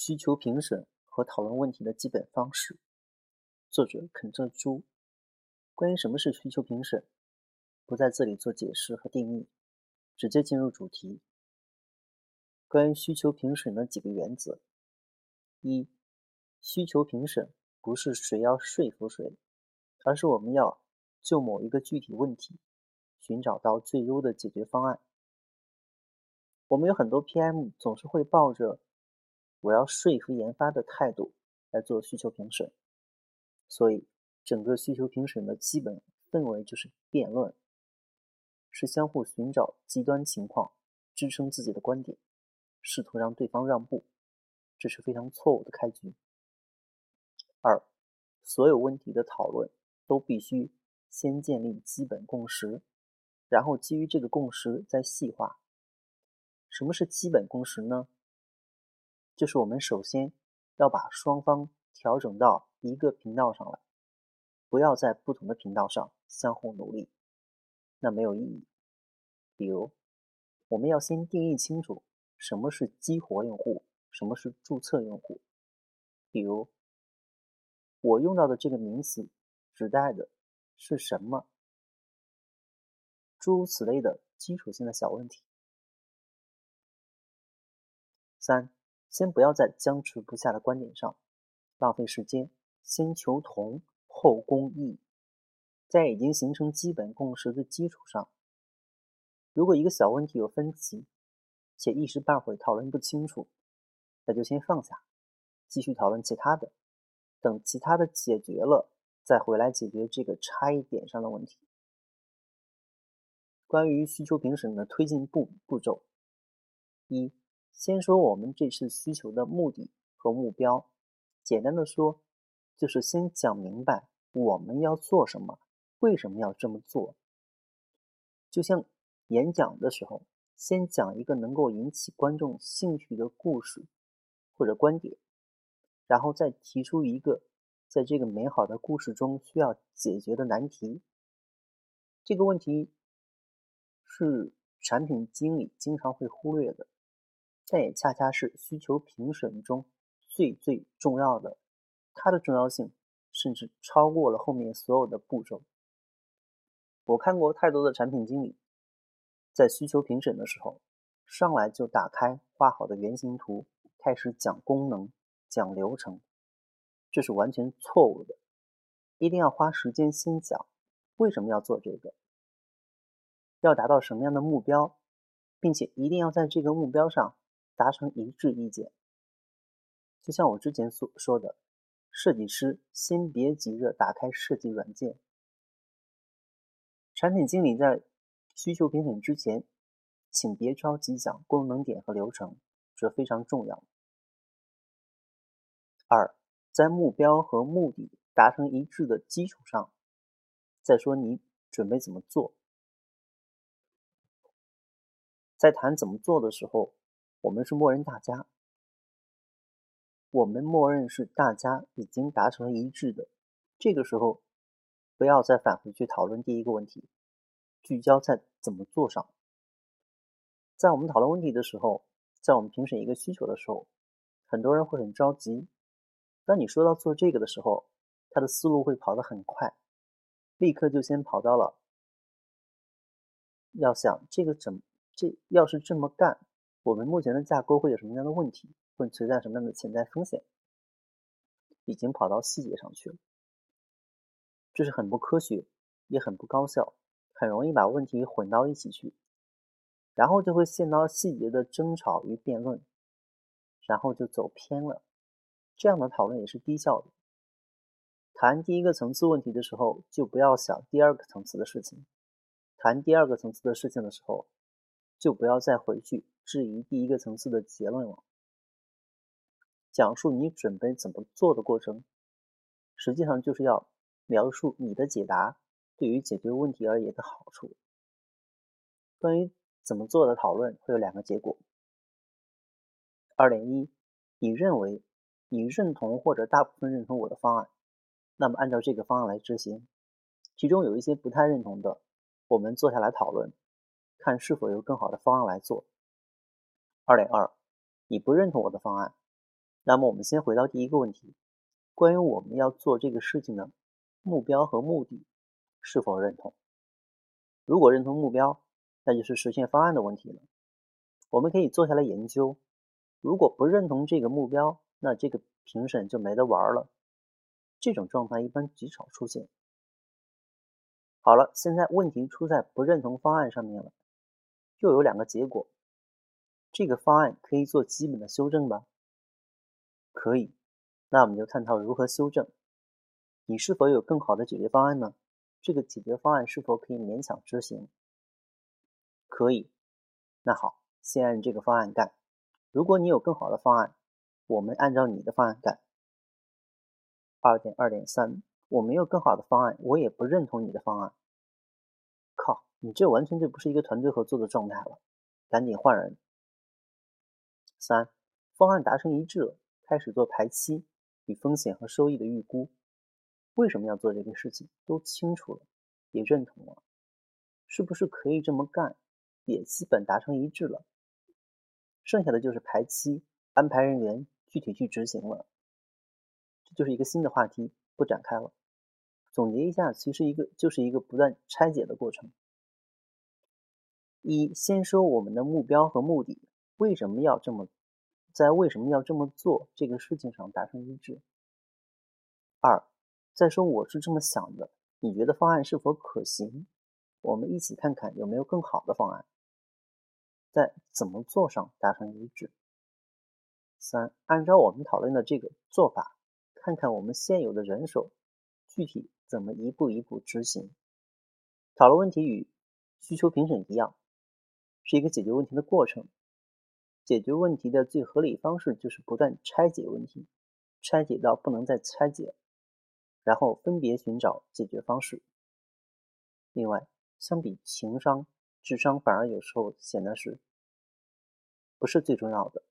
需求评审和讨论问题的基本方式。作者肯正朱。关于什么是需求评审，不在这里做解释和定义，直接进入主题。关于需求评审的几个原则：一、需求评审不是谁要说服谁，而是我们要就某一个具体问题寻找到最优的解决方案。我们有很多 PM 总是会抱着我要说服研发的态度来做需求评审，所以整个需求评审的基本氛围就是辩论，是相互寻找极端情况，支撑自己的观点，试图让对方让步，这是非常错误的开局。二，所有问题的讨论都必须先建立基本共识，然后基于这个共识再细化。什么是基本共识呢？就是我们首先要把双方调整到一个频道上来，不要在不同的频道上相互努力，那没有意义。比如，我们要先定义清楚什么是激活用户，什么是注册用户。比如，我用到的这个名词指代的是什么？诸如此类的基础性的小问题。三，先不要在僵持不下的观点上浪费时间，先求同后攻异，在已经形成基本共识的基础上，如果一个小问题有分歧，且一时半会讨论不清楚，那就先放下，继续讨论其他的，等其他的解决了，再回来解决这个差异点上的问题。关于需求评审的推进步步骤，一。先说我们这次需求的目的和目标，简单的说，就是先讲明白我们要做什么，为什么要这么做。就像演讲的时候，先讲一个能够引起观众兴趣的故事或者观点，然后再提出一个在这个美好的故事中需要解决的难题。这个问题是产品经理经常会忽略的。但也恰恰是需求评审中最最重要的，它的重要性甚至超过了后面所有的步骤。我看过太多的产品经理在需求评审的时候，上来就打开画好的原型图，开始讲功能、讲流程，这是完全错误的。一定要花时间先讲为什么要做这个，要达到什么样的目标，并且一定要在这个目标上。达成一致意见，就像我之前所说的，设计师先别急着打开设计软件。产品经理在需求评审之前，请别着急讲功能点和流程，这非常重要。二，在目标和目的达成一致的基础上，再说你准备怎么做。在谈怎么做的时候。我们是默认大家，我们默认是大家已经达成了一致的。这个时候，不要再返回去讨论第一个问题，聚焦在怎么做上。在我们讨论问题的时候，在我们评审一个需求的时候，很多人会很着急。当你说到做这个的时候，他的思路会跑得很快，立刻就先跑到了要想这个怎这要是这么干。我们目前的架构会有什么样的问题？会存在什么样的潜在风险？已经跑到细节上去了，这是很不科学，也很不高效，很容易把问题混到一起去，然后就会陷到细节的争吵与辩论，然后就走偏了。这样的讨论也是低效的。谈第一个层次问题的时候，就不要想第二个层次的事情；谈第二个层次的事情的时候，就不要再回去。质疑第一个层次的结论了。讲述你准备怎么做的过程，实际上就是要描述你的解答对于解决问题而言的好处。关于怎么做的讨论会有两个结果。二点一，你认为你认同或者大部分认同我的方案，那么按照这个方案来执行。其中有一些不太认同的，我们坐下来讨论，看是否有更好的方案来做。二点二，你不认同我的方案，那么我们先回到第一个问题，关于我们要做这个事情的目标和目的是否认同？如果认同目标，那就是实现方案的问题了。我们可以坐下来研究。如果不认同这个目标，那这个评审就没得玩了。这种状态一般极少出现。好了，现在问题出在不认同方案上面了，又有两个结果。这个方案可以做基本的修正吧？可以。那我们就探讨如何修正。你是否有更好的解决方案呢？这个解决方案是否可以勉强执行？可以。那好，先按这个方案干。如果你有更好的方案，我们按照你的方案干。二点二点三，我没有更好的方案，我也不认同你的方案。靠，你这完全就不是一个团队合作的状态了，赶紧换人。三，方案达成一致了，开始做排期与风险和收益的预估。为什么要做这个事情？都清楚了，也认同了，是不是可以这么干？也基本达成一致了。剩下的就是排期、安排人员，具体去执行了。这就是一个新的话题，不展开了。总结一下，其实一个就是一个不断拆解的过程。一，先说我们的目标和目的，为什么要这么，在为什么要这么做这个事情上达成一致。二，再说我是这么想的，你觉得方案是否可行？我们一起看看有没有更好的方案。在怎么做上达成一致。三，按照我们讨论的这个做法，看看我们现有的人手具体怎么一步一步执行。讨论问题与需求评审一样，是一个解决问题的过程。解决问题的最合理方式就是不断拆解问题，拆解到不能再拆解，然后分别寻找解决方式。另外，相比情商。智商反而有时候显得是不是最重要的。